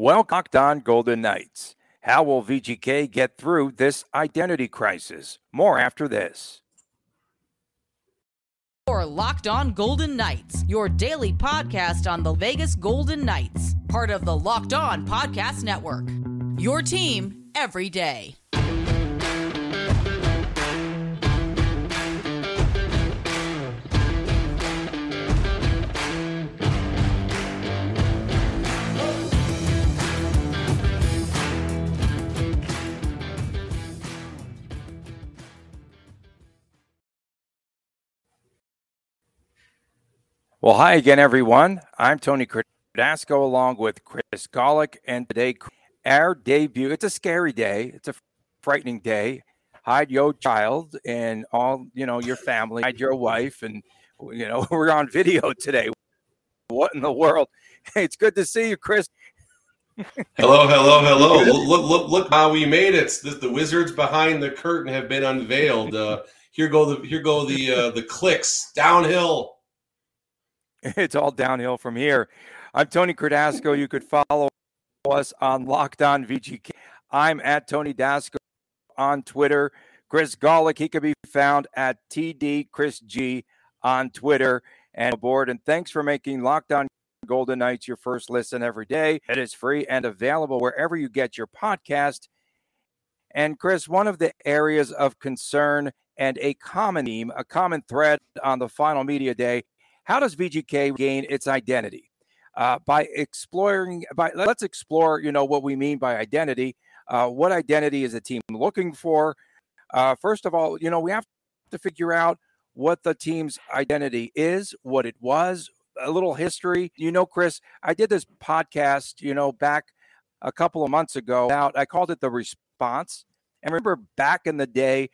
Welcome, Locked On Golden Knights. How will VGK get through this identity crisis? More after this. Or Locked On Golden Knights, your daily podcast on the Vegas Golden Knights, part of the Locked On Podcast Network. Your team every day. Well, hi again, everyone. I'm Tony Cardasco along with Chris Golick, and today our debut. It's a scary day. It's a frightening day. Hide your child and all you know your family. Hide your wife, and you know we're on video today. What in the world? Hey, it's good to see you, Chris. hello, hello, hello. look, look, look how we made it. The, the wizards behind the curtain have been unveiled. Uh, here go the here go the uh, the clicks downhill. It's all downhill from here. I'm Tony Cardasco. You could follow us on Locked On VGK. I'm at Tony Dasco on Twitter. Chris Golick, he can be found at TD Chris G on Twitter and aboard. And thanks for making Locked On Golden Knights your first listen every day. It is free and available wherever you get your podcast. And Chris, one of the areas of concern and a common theme, a common thread on the final media day how does VGK gain its identity? Uh, by exploring, by let's explore, you know, what we mean by identity. Uh, what identity is a team looking for? Uh, first of all, you know, we have to figure out what the team's identity is, what it was, a little history. You know, Chris, I did this podcast, you know, back a couple of months ago. Out, I called it the response. And remember back in the day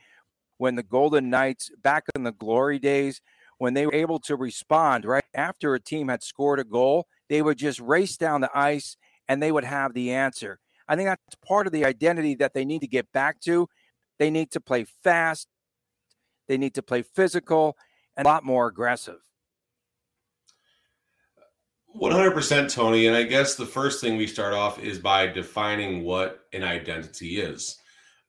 when the Golden Knights, back in the glory days, when they were able to respond right after a team had scored a goal, they would just race down the ice and they would have the answer. I think that's part of the identity that they need to get back to. They need to play fast, they need to play physical, and a lot more aggressive. 100% Tony. And I guess the first thing we start off is by defining what an identity is.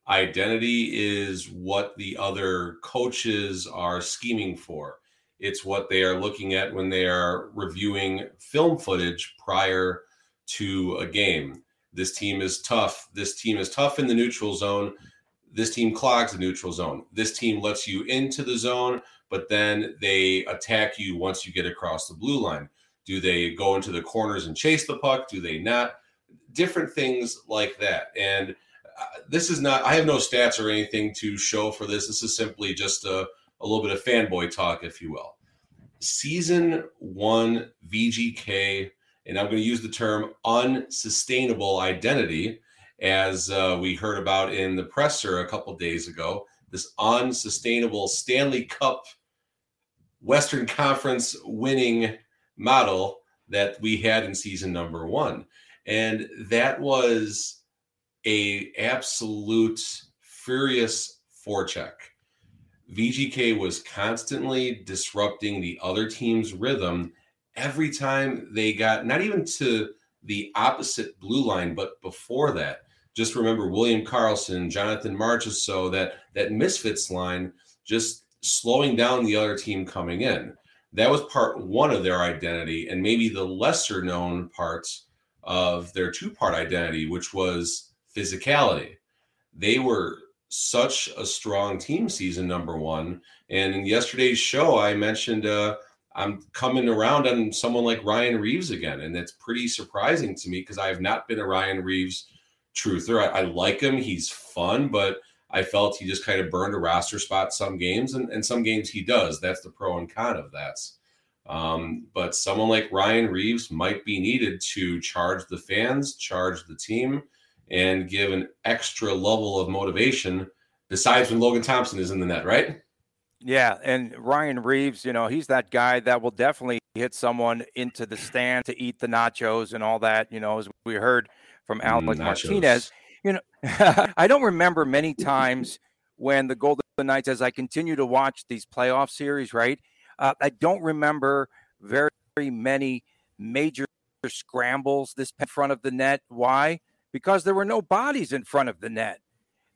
Identity is what the other coaches are scheming for. It's what they are looking at when they are reviewing film footage prior to a game. This team is tough. This team is tough in the neutral zone. This team clogs the neutral zone. This team lets you into the zone, but then they attack you once you get across the blue line. Do they go into the corners and chase the puck? Do they not? Different things like that. And uh, this is not, I have no stats or anything to show for this. This is simply just a, a little bit of fanboy talk, if you will. Season one VGK, and I'm going to use the term unsustainable identity, as uh, we heard about in the presser a couple days ago. This unsustainable Stanley Cup Western Conference winning model that we had in season number one. And that was a absolute furious forecheck. VGK was constantly disrupting the other team's rhythm every time they got not even to the opposite blue line, but before that. Just remember William Karlsson, Jonathan Marchessault, that that misfits line, just slowing down the other team coming in. That was part one of their identity, and maybe the lesser known parts of their two part identity, which was physicality. They were such a strong team season number one. And in yesterday's show, I mentioned uh, I'm coming around on someone like Ryan Reaves again, and it's pretty surprising to me because I have not been a Ryan Reaves truther. I, I, like him; he's fun, but I felt he just kind of burned a roster spot some games, and, and some games he does. That's the pro and con of that. Um, but someone like Ryan Reaves might be needed to charge the fans, charge the team, and give an extra level of motivation besides when Logan Thompson is in the net, right? Yeah, and Ryan Reaves, you know, he's that guy that will definitely hit someone into the stand to eat the nachos and all that, you know, as we heard from Alex mm, Martinez. You know, I don't remember many times when the Golden Knights, as I continue to watch these playoff series, right? Uh, I don't remember very, very many major scrambles this in front of the net. Why? Because there were no bodies in front of the net.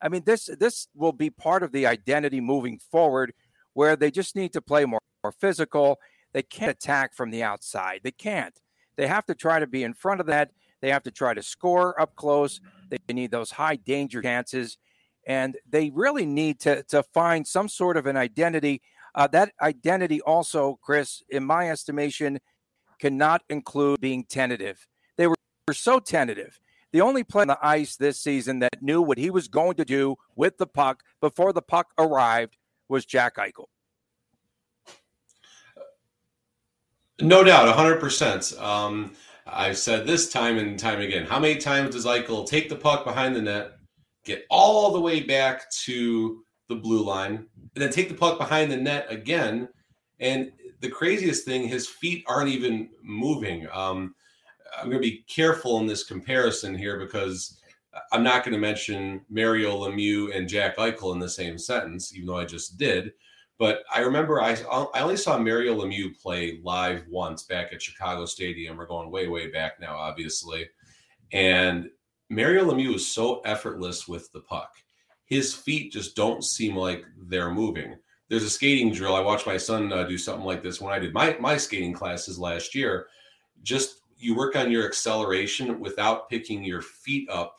I mean, this this will be part of the identity moving forward, where they just need to play more, more physical. They can't attack from the outside. They can't. They have to try to be in front of that. They have to try to score up close. They need those high danger chances, and they really need to to find some sort of an identity. Uh, that identity also, Chris, in my estimation, cannot include being tentative. They were, were so tentative. The only player on the ice this season that knew what he was going to do with the puck before the puck arrived was Jack Eichel. No doubt, 100%. Um, I've said this time and time again. How many times does Eichel take the puck behind the net, get all the way back to the blue line, and then take the puck behind the net again? And the craziest thing, his feet aren't even moving. Um, I'm going to be careful in this comparison here because I'm not going to mention Mario Lemieux and Jack Eichel in the same sentence, even though I just did. But I remember I, I only saw Mario Lemieux play live once back at Chicago Stadium. We're going way, way back now, obviously. And Mario Lemieux is so effortless with the puck. His feet just don't seem like they're moving there's a skating drill. I watched my son uh, do something like this when I did my my skating classes last year. Just you work on your acceleration without picking your feet up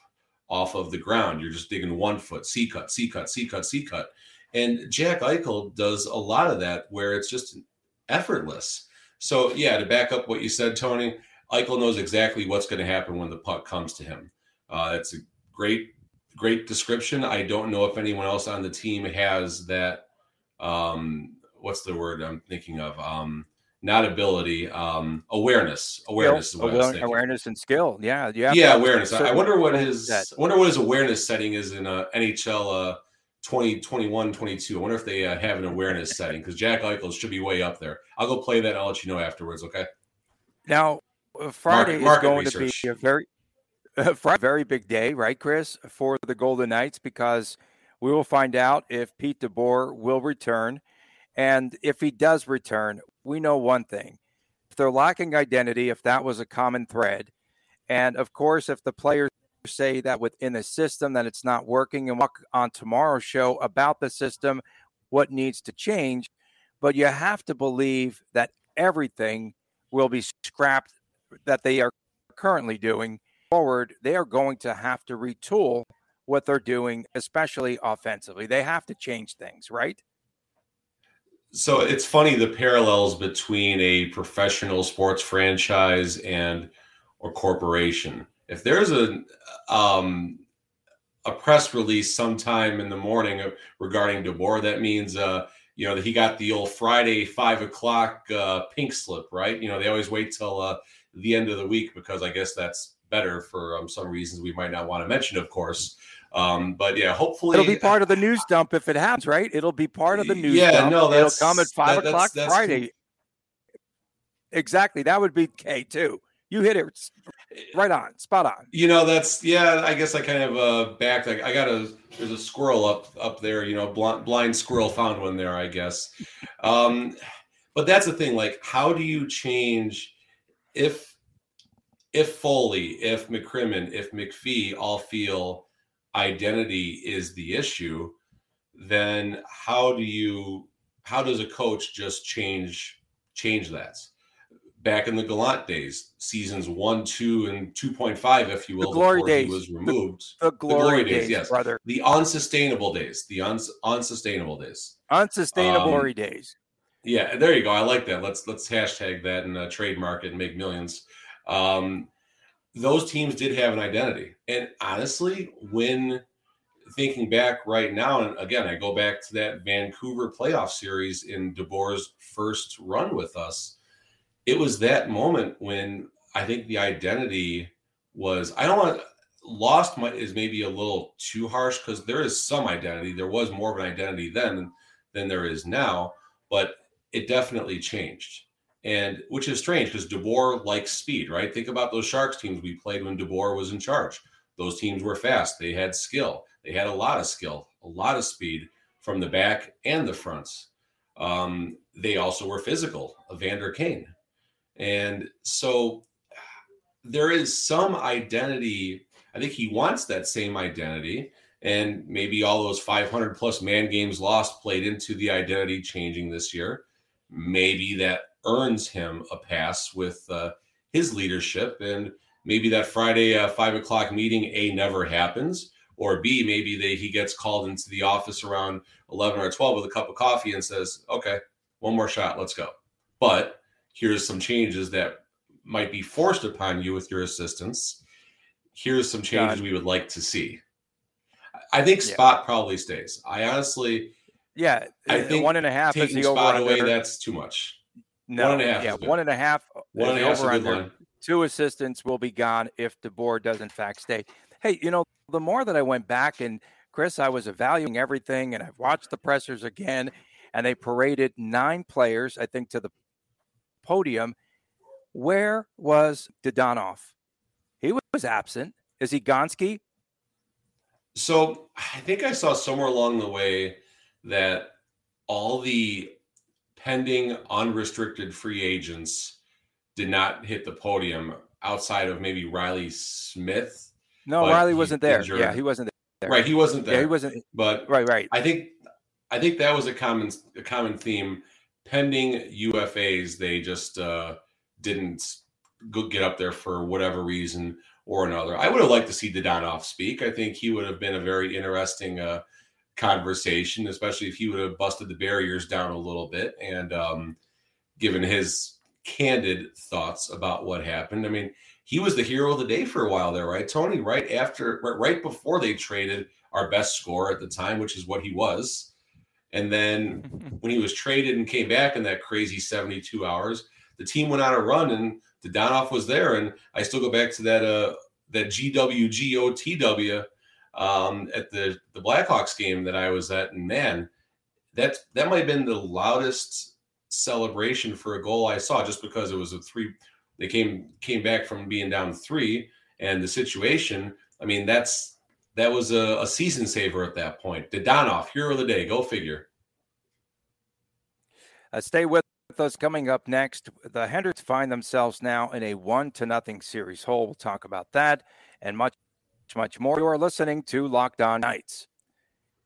off of the ground. You're just digging one foot, C cut, C cut, C cut, C cut. And Jack Eichel does a lot of that where it's just effortless. So yeah, to back up what you said, Tony, Eichel knows exactly what's going to happen when the puck comes to him. Uh, that's a great, great description. I don't know if anyone else on the team has that um, what's the word I'm thinking of? Um, not ability, um, awareness. Awareness skill, is what I think. awareness and skill. Yeah, yeah. Yeah, awareness. I wonder what his I wonder what his awareness setting is in uh, NHL uh, 2021 22. I wonder if they uh, have an awareness setting because Jack Eichel should be way up there. I'll go play that. And I'll let you know afterwards. Okay. Now, uh, Friday market, market is going research. to be a very, Friday, very big day, right, Chris, for the Golden Knights because we will find out if Pete DeBoer will return. And if he does return, we know one thing. If they're lacking identity, if that was a common thread, and of course, if the players say that within the system that it's not working and walk on tomorrow's show about the system, what needs to change. But you have to believe that everything will be scrapped that they are currently doing forward. They are going to have to retool what they're doing, especially offensively. They have to change things, right? So it's funny the parallels between a professional sports franchise and or corporation. If there's a um, a press release sometime in the morning regarding DeBoer, that means uh, you know that he got the old Friday five o'clock uh, pink slip, right? You know they always wait till uh, the end of the week because I guess that's better for um, some reasons we might not want to mention, of course. Um, but yeah, hopefully it'll be part of the news dump if it happens, right? It'll be part of the news. Yeah, dump. no, it'll come at five that, o'clock that's, that's Friday. Exactly, that would be K two. You hit it right on, spot on. You know, that's yeah. I guess I kind of uh backed. Like, I got a there's a squirrel up up there. You know, blind, blind squirrel found one there. I guess. Um, but that's the thing. Like, how do you change if if Foley, if McCrimmon, if McPhee all feel identity is the issue, then how do you how does a coach just change change that? Back in the Gallant days, seasons one, two, and two point five, if you will, the glory days. he was removed. The, the, glory, the glory days, days, yes, brother. The unsustainable days, the uns, unsustainable days, unsustainable um, days. Yeah, there you go. I like that. Let's let's hashtag that and uh, trademark it and make millions. Um, those teams did have an identity. And honestly, when thinking back right now, and again, I go back to that Vancouver playoff series in DeBoer's first run with us, it was that moment when I think the identity was, I don't want lost my, is maybe a little too harsh because there is some identity. There was more of an identity then than there is now, but it definitely changed and which is strange because DeBoer likes speed, right? Think about those Sharks teams we played when DeBoer was in charge. Those teams were fast. They had skill. They had a lot of skill, a lot of speed from the back and the fronts. Um, they also were physical, Evander Kane. And so there is some identity. I think he wants that same identity. And maybe all those 500 plus man games lost played into the identity changing this year. Maybe that earns him a pass with uh, his leadership. And maybe that Friday uh, five o'clock meeting, A, never happens. Or B, maybe they, he gets called into the office around 11 or 12 with a cup of coffee and says, okay, one more shot, let's go. But here's some changes that might be forced upon you with your assistance. Here's some changes God. we would like to see. I think Spot yeah. probably stays. I honestly, yeah, I uh, think one and a half is the Spot away. That's too much. No, one and a half. Yeah, one and a half. Uh, one and a half. Over under. Two assistants will be gone if DeBoer does in fact stay. Hey, you know, the more that I went back and Chris, I was evaluating everything, and I've watched the pressers again, and they paraded nine players, I think, to the podium. Where was Dadonov? He was absent. Is he Gonski? So I think I saw somewhere along the way that all the pending unrestricted free agents did not hit the podium outside of maybe Riley Smith. No, Riley wasn't there. Injured. Yeah, he wasn't there. Right, he wasn't there. Yeah, he wasn't. But right, right. I think I think that was a common a common theme. Pending UFAs, they just uh, didn't go get up there for whatever reason or another. I would have liked to see Dadonov speak. I think he would have been a very interesting uh, conversation, especially if he would have busted the barriers down a little bit and um, given his candid thoughts about what happened. I mean, he was the hero of the day for a while there, right, Tony? Right after, right before they traded our best scorer at the time, which is what he was. And then when he was traded and came back in that crazy 72 hours, the team went on a run and Dadonov was there, and I still go back to that uh that GWGOTW um, at the the Blackhawks game that I was at, and man, that that might have been the loudest celebration for a goal I saw, just because it was a three. They came came back from being down three, and the situation. I mean, that's that was a, a season saver at that point. Dadonov, hero of the day. Go figure. Uh, stay with us coming up next, the Hendricks find themselves now in a one to nothing series hole. We'll talk about that and much, much more. You are listening to Locked On Knights.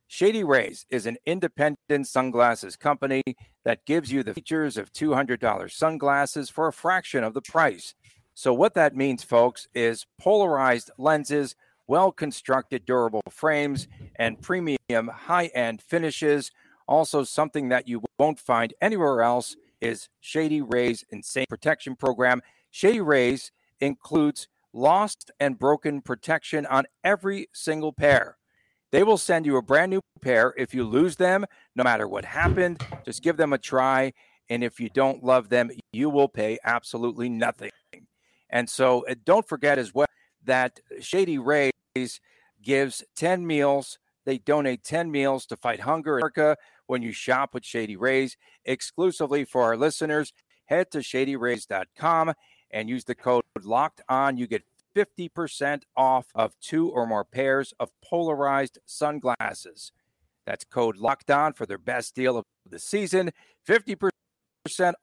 Shady Rays is an independent sunglasses company that gives you the features of $200 sunglasses for a fraction of the price. So, what that means, folks, is polarized lenses, well constructed, durable frames, and premium high end finishes. Also, something that you won't find anywhere else is Shady Rays Insane Protection Program. Shady Rays includes lost and broken protection on every single pair. They will send you a brand new pair if you lose them, no matter what happened. Just give them a try. And if you don't love them, you will pay absolutely nothing. And so uh, don't forget as well that Shady Rays gives 10 meals. They donate 10 meals to fight hunger in America when you shop with Shady Rays. Exclusively for our listeners, head to shadyrays.com and use the code locked on. You get 50% off of two or more pairs of polarized sunglasses. That's code locked on for their best deal of the season. 50%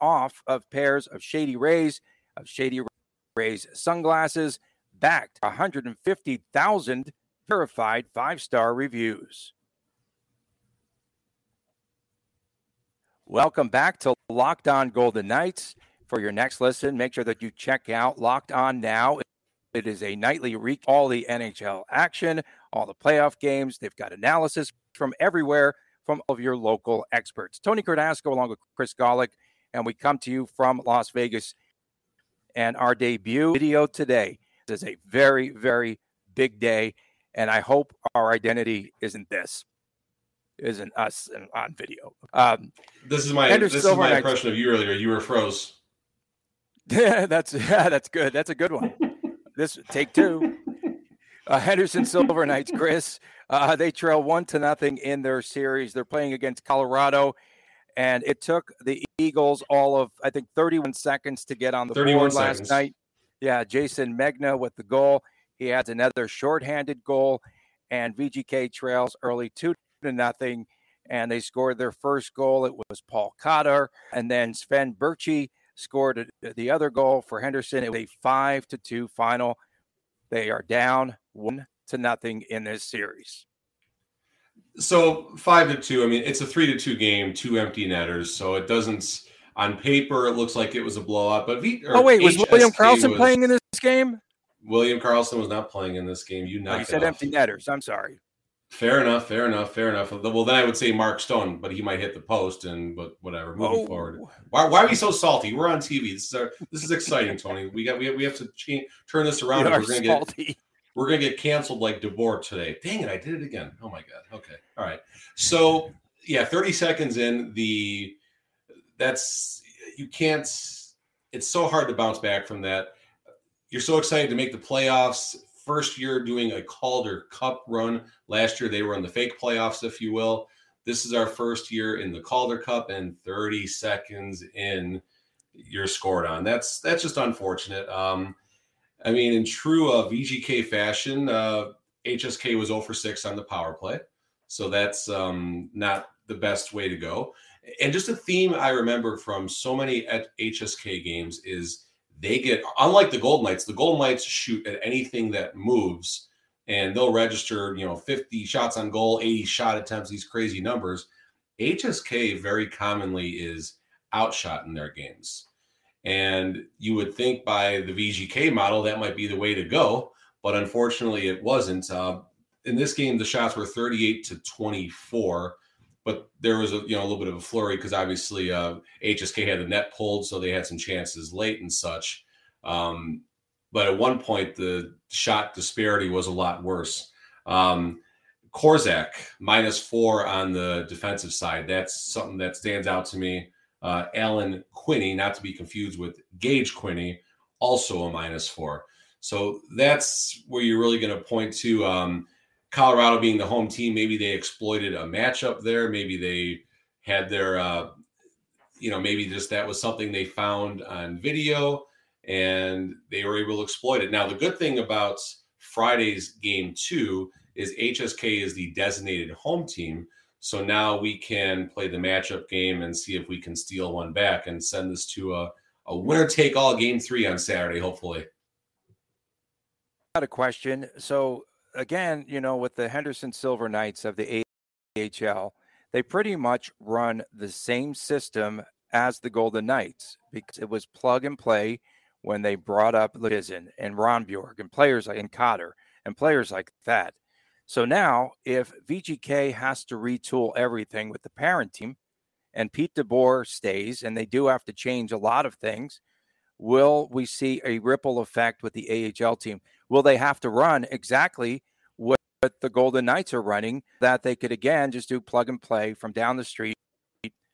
off of pairs of Shady Rays, of Shady Rays sunglasses, backed 150,000 verified five star reviews. Welcome back to Locked On Golden Knights. For your next listen, make sure that you check out Locked On Now. It is a nightly recap all the NHL action, all the playoff games. They've got analysis from everywhere from all of your local experts. Tony Cardasco along with Chris Golick, and we come to you from Las Vegas. And our debut video today is a very, very big day. And I hope our identity isn't this isn't us on video. Um, this is my this is my impression of you earlier. You were froze. Yeah, that's yeah, that's good. That's a good one. this take two. Uh, Henderson Silver Knights, Chris. Uh, they trail one to nothing in their series. They're playing against Colorado, and it took the Eagles all of I think 31 seconds to get on the board last night. Yeah, Jason Megna with the goal. He adds another shorthanded goal, and VGK trails early two to nothing, and they scored their first goal. It was Paul Cotter, and then Sven Baertschi scored uh, the other goal for Henderson. It was a five to two final. They are down one to nothing in this series. So five to two. I mean, it's a three to two game, two empty netters. So it doesn't. On paper, it looks like it was a blowout. But v, oh wait, was HSK William Karlsson was, playing in this game? William Karlsson was not playing in this game. You oh, you said empty netters. I'm sorry. Fair enough. Fair enough. Fair enough. Well, then I would say Mark Stone, but he might hit the post. And but whatever. Moving oh. forward, why, why are we so salty? We're on TV. This is our, this is exciting, Tony. We got we have, we have to change, turn this around. We are we're gonna salty. get we're gonna get canceled like DeBoer today. Dang it! I did it again. Oh my god. Okay. All right. So yeah, 30 seconds in the that's you can't. It's so hard to bounce back from that. You're so excited to make the playoffs. First year doing a Calder Cup run. Last year they were in the fake playoffs, if you will. This is our first year in the Calder Cup, and 30 seconds in, you're scored on. That's that's just unfortunate. Um, I mean, in true uh, VGK fashion, uh, HSK was 0 for 6 on the power play. So that's um, not the best way to go. And just a theme I remember from so many HSK games is they get, unlike the Golden Knights, the Golden Knights shoot at anything that moves and they'll register, you know, 50 shots on goal, 80 shot attempts, these crazy numbers. HSK very commonly is outshot in their games. And you would think by the VGK model that might be the way to go, but unfortunately it wasn't. Uh, in this game, the shots were 38 to 24, but there was a you know a little bit of a flurry because obviously uh, HSK had the net pulled, so they had some chances late and such. Um, but at one point, the shot disparity was a lot worse. Um, Korczak minus four on the defensive side. That's something that stands out to me uh, Alan Quinney, not to be confused with Gage Quinney, also a minus four. So that's where you're really going to point to um, Colorado being the home team. Maybe they exploited a matchup there. Maybe they had their, uh, you know, maybe just that was something they found on video and they were able to exploit it. Now, the good thing about Friday's game two is HSK is the designated home team. So now we can play the matchup game and see if we can steal one back and send this to a, a winner take all game three on Saturday, hopefully. Got a question. So again, you know, with the Henderson Silver Knights of the AHL, they pretty much run the same system as the Golden Knights because it was plug and play when they brought up Lizen and Rondbjerg and players like and Cotter and players like that. So now, if VGK has to retool everything with the parent team and Pete DeBoer stays, and they do have to change a lot of things, will we see a ripple effect with the AHL team? Will they have to run exactly what the Golden Knights are running that they could again just do plug and play from down the street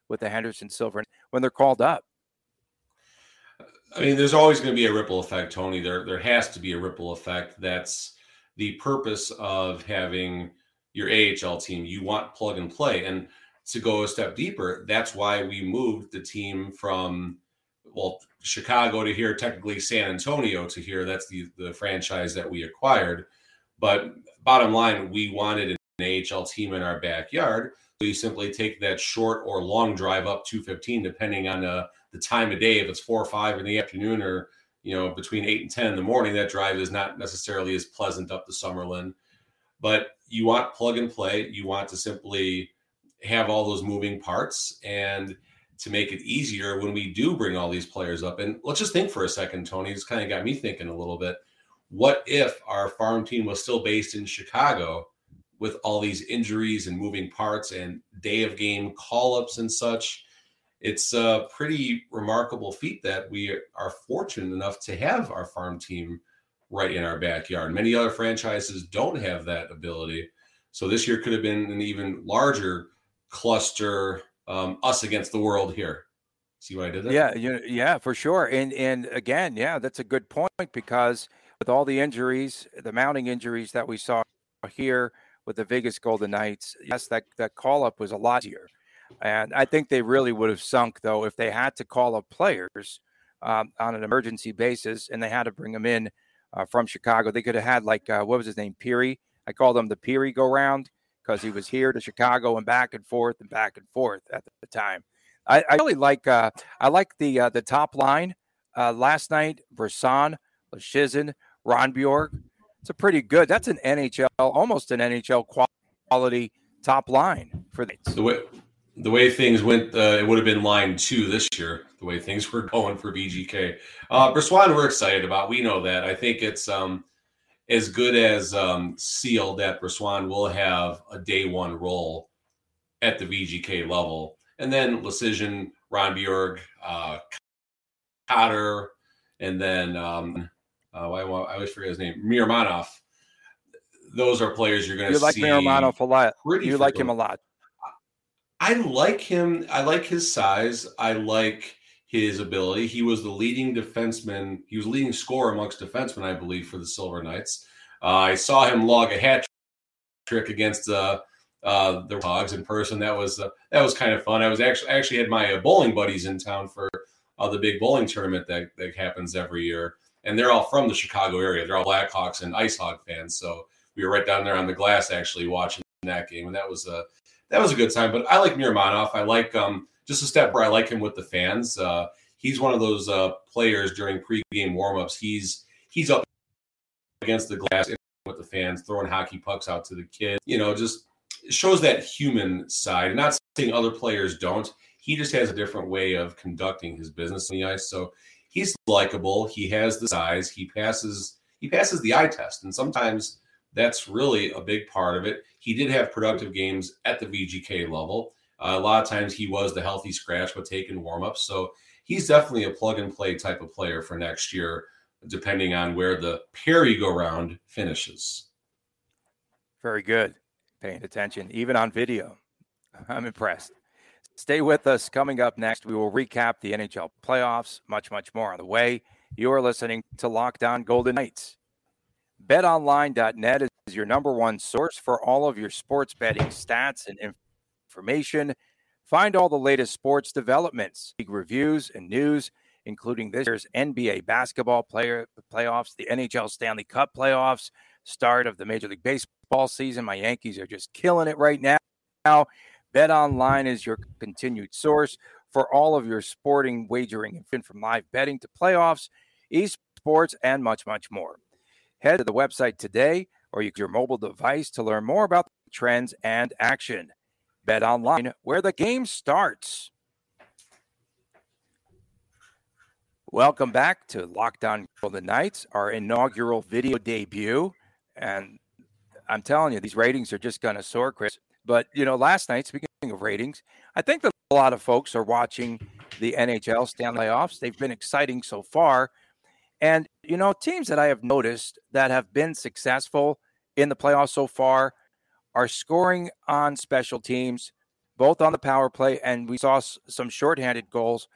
with the Henderson Silver when they're called up? I mean, there's always going to be a ripple effect, Tony. There, there has to be a ripple effect. That's the purpose of having your AHL team. You want plug and play. And to go a step deeper, that's why we moved the team from well, Chicago to here, technically San Antonio to here. That's the the franchise that we acquired. But bottom line, we wanted an AHL team in our backyard. So you simply take that short or long drive up 215, depending on uh, the time of day, if it's four or five in the afternoon or you know, between eight and 10 in the morning, that drive is not necessarily as pleasant up the Summerlin. But you want plug and play. You want to simply have all those moving parts and to make it easier when we do bring all these players up. And let's just think for a second, Tony. It's kind of got me thinking a little bit. What if our farm team was still based in Chicago with all these injuries and moving parts and day of game call ups and such? it's a pretty remarkable feat that we are fortunate enough to have our farm team right in our backyard. Many other franchises don't have that ability. So this year could have been an even larger cluster, um, us against the world here. See what I did there? Yeah, yeah, for sure. And and again, yeah, that's a good point because with all the injuries, the mounting injuries that we saw here with the Vegas Golden Knights, yes, that that call up was a lot easier. And I think they really would have sunk, though, if they had to call up players um, on an emergency basis and they had to bring them in uh, from Chicago. They could have had, like, uh, what was his name? Peary. I called him the Peary go round because he was here to Chicago and back and forth and back and forth at the time. I, I really like uh, I like the uh, the top line uh, last night. Brisson, Rondbjerg. It's a pretty good. That's an NHL, almost an NHL quality top line for the. The way the way things went, uh, it would have been line two this year. The way things were going for VGK, uh, Brisson, we're excited about. We know that. I think it's um, as good as um, sealed that Brisson will have a day one role at the VGK level. And then Leschyshyn, Rondbjerg, uh, Cotter, and then um, uh, I, I always forget his name, Miromanov. Those are players you're going to see. You like Miromanov a lot. You like him a lot. I like him. I like his size. I like his ability. He was the leading defenseman. He was leading scorer amongst defensemen, I believe, for the Silver Knights. Uh, I saw him log a hat trick against uh, uh, the Hogs in person. That was uh, that was kind of fun. I was actually I actually had my uh, bowling buddies in town for uh, the big bowling tournament that that happens every year, and they're all from the Chicago area. They're all Blackhawks and Ice Hog fans. So we were right down there on the glass actually watching that game, and that was a that was a good time. But I like Miromanov. I like um, just a step where I like him with the fans. Uh, he's one of those uh, players during pregame warmups. He's he's up against the glass with the fans, throwing hockey pucks out to the kids. You know, just shows that human side. Not saying other players don't. He just has a different way of conducting his business on the ice. So he's likable. He has the size. He passes. He passes the eye test, and sometimes that's really a big part of it. He did have productive games at the VGK level. Uh, a lot of times he was the healthy scratch, but taking warmups. So he's definitely a plug and play type of player for next year, depending on where the Perry go round finishes. Very good. Paying attention, even on video. I'm impressed. Stay with us. Coming up next, we will recap the NHL playoffs, much, much more on the way. You are listening to Locked On Golden Knights. BetOnline.net is your number one source for all of your sports betting stats and information. Find all the latest sports developments, league reviews, and news, including this year's NBA basketball player playoffs, the NHL Stanley Cup playoffs, start of the Major League Baseball season. My Yankees are just killing it right now. Now, Bet Online is your continued source for all of your sporting wagering, from live betting to playoffs, esports, and much, much more. Head to the website today or use your mobile device to learn more about the trends and action. Bet online where the game starts. Welcome back to Locked On Golden Knights, our inaugural video debut. And I'm telling you, these ratings are just going to soar, Chris. But, you know, last night, speaking of ratings, I think that a lot of folks are watching the NHL Stanley offs. They've been exciting so far. And, you know, teams that I have noticed that have been successful in the playoffs so far are scoring on special teams, both on the power play, and we saw some shorthanded goals.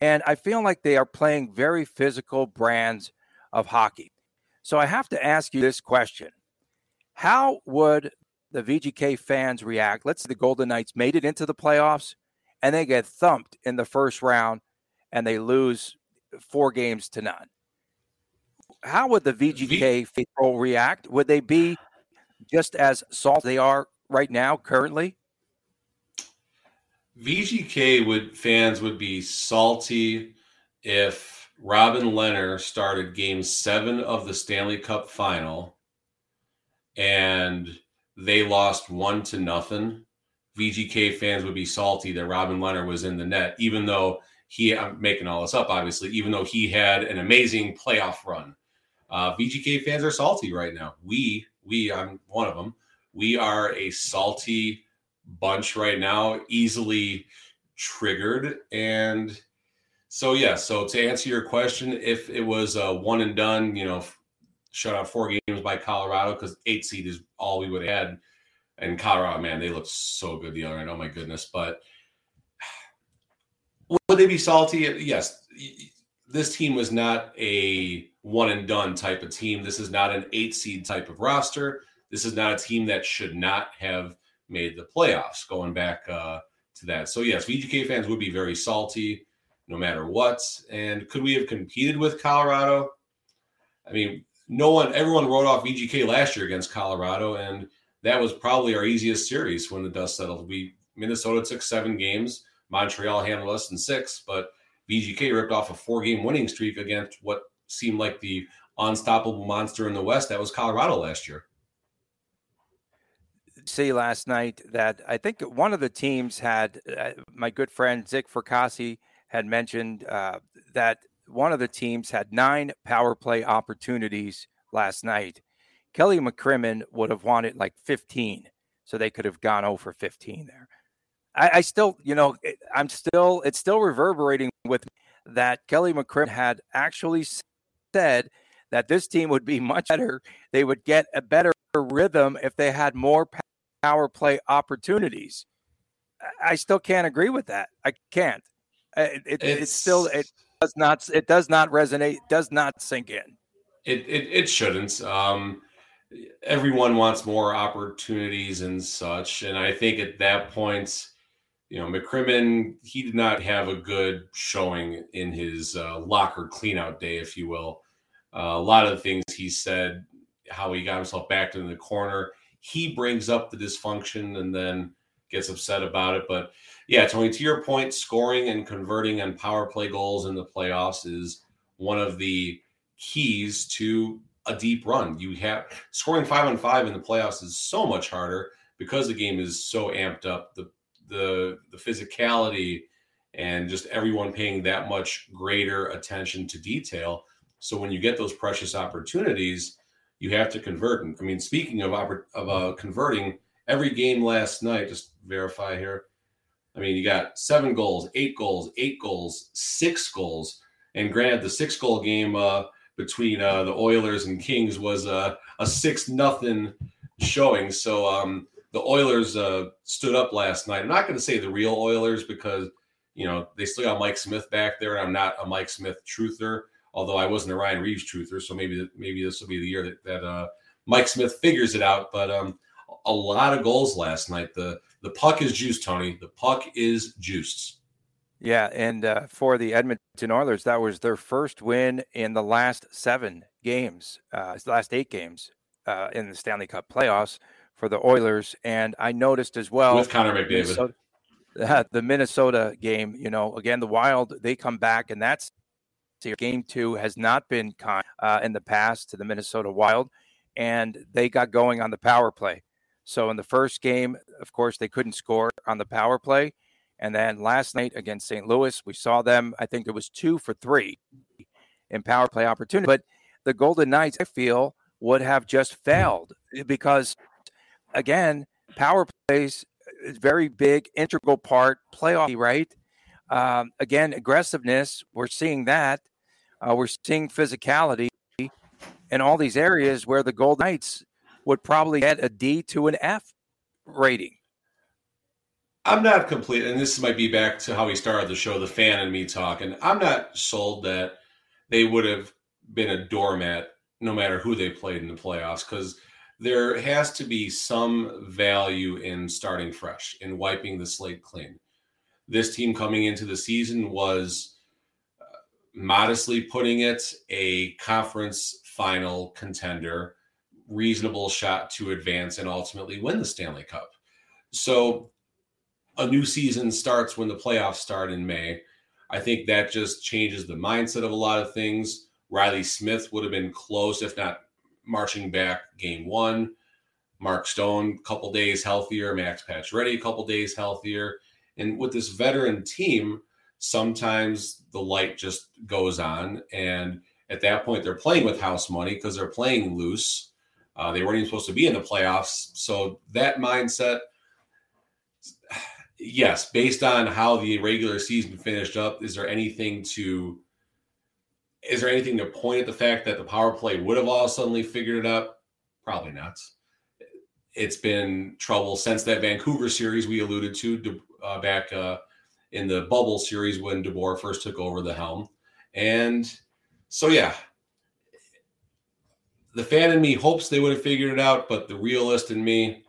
And I feel like they are playing very physical brands of hockey. So I have to ask you this question How would the VGK fans react? Let's say the Golden Knights made it into the playoffs and they get thumped in the first round and they lose four games to none how would the VGK faithful react? Would they be just as salty they are right now, currently? VGK would fans would be salty if Robin Lehner started game seven of the Stanley Cup final and they lost one to nothing. VGK fans would be salty that Robin Lehner was in the net, even though he, I'm making all this up, obviously, even though he had an amazing playoff run. Uh, VGK fans are salty right now. We, we, I'm one of them. We are a salty bunch right now, easily triggered. And so, yeah, so to answer your question, if it was a one and done, you know, shut out four games by Colorado, because eight seed is all we would have had. And Colorado, man, they looked so good the other night. Oh my goodness. But would they be salty? Yes. This team was not a one and done type of team. This is not an eight seed type of roster. This is not a team that should not have made the playoffs going back uh, to that. So, yes, VGK fans would be very salty no matter what. And could we have competed with Colorado? I mean, no one, everyone wrote off VGK last year against Colorado, and that was probably our easiest series when the dust settled. We Minnesota took seven games. Montreal handled us in six, but VGK ripped off a four game winning streak against what seemed like the unstoppable monster in the West. That was Colorado last year. See last night that I think one of the teams had uh, my good friend Zick Fracassi had mentioned uh, that one of the teams had nine power play opportunities last night. Kelly McCrimmon would have wanted like 15, so they could have gone over 15 there. I, I still, you know, I'm still, it's still reverberating with me that Kelly McCrimmon had actually said that this team would be much better. They would get a better rhythm if they had more power play opportunities. I still can't agree with that. I can't. It, it, it's, it's, still it does not it does not resonate. Does not sink in. It it, it shouldn't. Um, everyone wants more opportunities and such, and I think at that point, you know, McCrimmon he did not have a good showing in his uh, locker cleanout day, if you will. Uh, a lot of the things he said, how he got himself backed into the corner, he brings up the dysfunction and then gets upset about it. But yeah, Tony, to your point, scoring and converting on power play goals in the playoffs is one of the keys to a deep run. You have scoring five on five in the playoffs is so much harder because the game is so amped up. The the the physicality and just everyone paying that much greater attention to detail. So when you get those precious opportunities, you have to convert. I mean, speaking of of uh, converting, every game last night, just verify here. I mean, you got seven goals, eight goals, eight goals, six goals, and granted, the six goal game uh, between uh, the Oilers and Kings was uh, a six nothing showing. So um, the Oilers uh, stood up last night. I'm not going to say the real Oilers because you know they still got Mike Smith back there, and I'm not a Mike Smith truther although I wasn't a Ryan Reaves truther, so maybe maybe this will be the year that, that uh, Mike Smith figures it out. But um, a lot of goals last night. The the puck is juiced, Tony. The puck is juiced. Yeah, and uh, for the Edmonton Oilers, that was their first win in the last seven games, uh, last eight games uh, in the Stanley Cup playoffs for the Oilers. And I noticed as well with Connor McDavid. Minnesota, the Minnesota game, you know, again, the Wild, they come back, and that's Game two has not been kind uh, in the past to the Minnesota Wild, and they got going on the power play. So in the first game, of course, they couldn't score on the power play. And then last night against St. Louis, we saw them, I think it was two for three in power play opportunity. But the Golden Knights, I feel, would have just failed because, again, power plays is very big, integral part, playoff, right? Um, again, aggressiveness, we're seeing that. Uh, we're seeing physicality in all these areas where the Golden Knights would probably get a D to an F rating. I'm not complete, and this might be back to how we started the show, the fan and me talking. I'm not sold that they would have been a doormat no matter who they played in the playoffs because there has to be some value in starting fresh, in wiping the slate clean. This team coming into the season was uh, modestly putting it, a conference final contender, reasonable shot to advance and ultimately win the Stanley Cup. So a new season starts when the playoffs start in May. I think that just changes the mindset of a lot of things. Riley Smith would have been close, if not marching back game one. Mark Stone, a couple days healthier. Max Pacioretty, a couple days healthier. And with this veteran team, sometimes the light just goes on. And at that point, they're playing with house money because they're playing loose. Uh, they weren't even supposed to be in the playoffs. So that mindset, yes, based on how the regular season finished up, is there anything to is there anything to point at the fact that the power play would have all suddenly figured it out? Probably not. It's been trouble since that Vancouver series we alluded to uh, back uh, in the bubble series when DeBoer first took over the helm. And so, yeah, the fan in me hopes they would have figured it out, but the realist in me,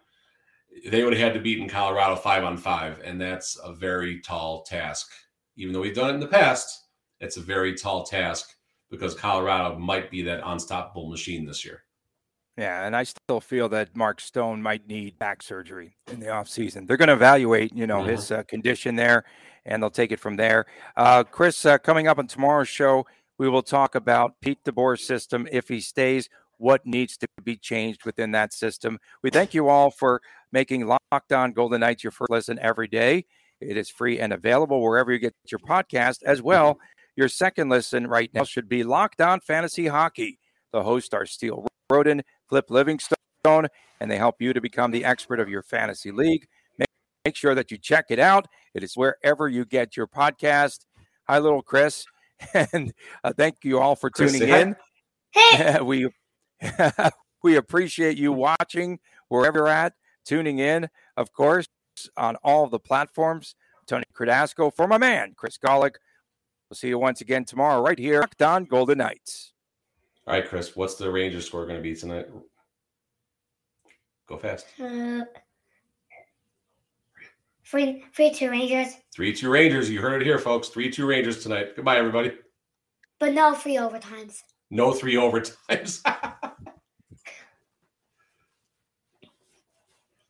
they would have had to beat in Colorado five on five. And that's a very tall task. Even though we've done it in the past, it's a very tall task because Colorado might be that unstoppable machine this year. Yeah, and I still feel that Mark Stone might need back surgery in the offseason. They're going to evaluate, you know, mm-hmm. his uh, condition there and they'll take it from there. Uh, Chris, uh, coming up on tomorrow's show, we will talk about Pete DeBoer's system. If he stays, what needs to be changed within that system. We thank you all for making Locked On Golden Knights your first listen every day. It is free and available wherever you get your podcast as well. Your second listen right now should be Locked On Fantasy Hockey. The hosts are Steele Roden, Flip Livingstone, and they help you to become the expert of your fantasy league. Make, make sure that you check it out. It is wherever you get your podcast. Hi, little Chris. And uh, thank you all for tuning Chris, in. Hey. we we appreciate you watching wherever you're at, tuning in, of course, on all of the platforms. Tony Cardasco for my man, Chris Golick. We'll see you once again tomorrow right here on Golden Knights. All right, Chris, what's the Rangers score going to be tonight? Go fast. Uh, three, three, two Rangers. Three, two Rangers. You heard it here, folks. Three, two Rangers tonight. Goodbye, everybody. But no three overtimes. No three overtimes.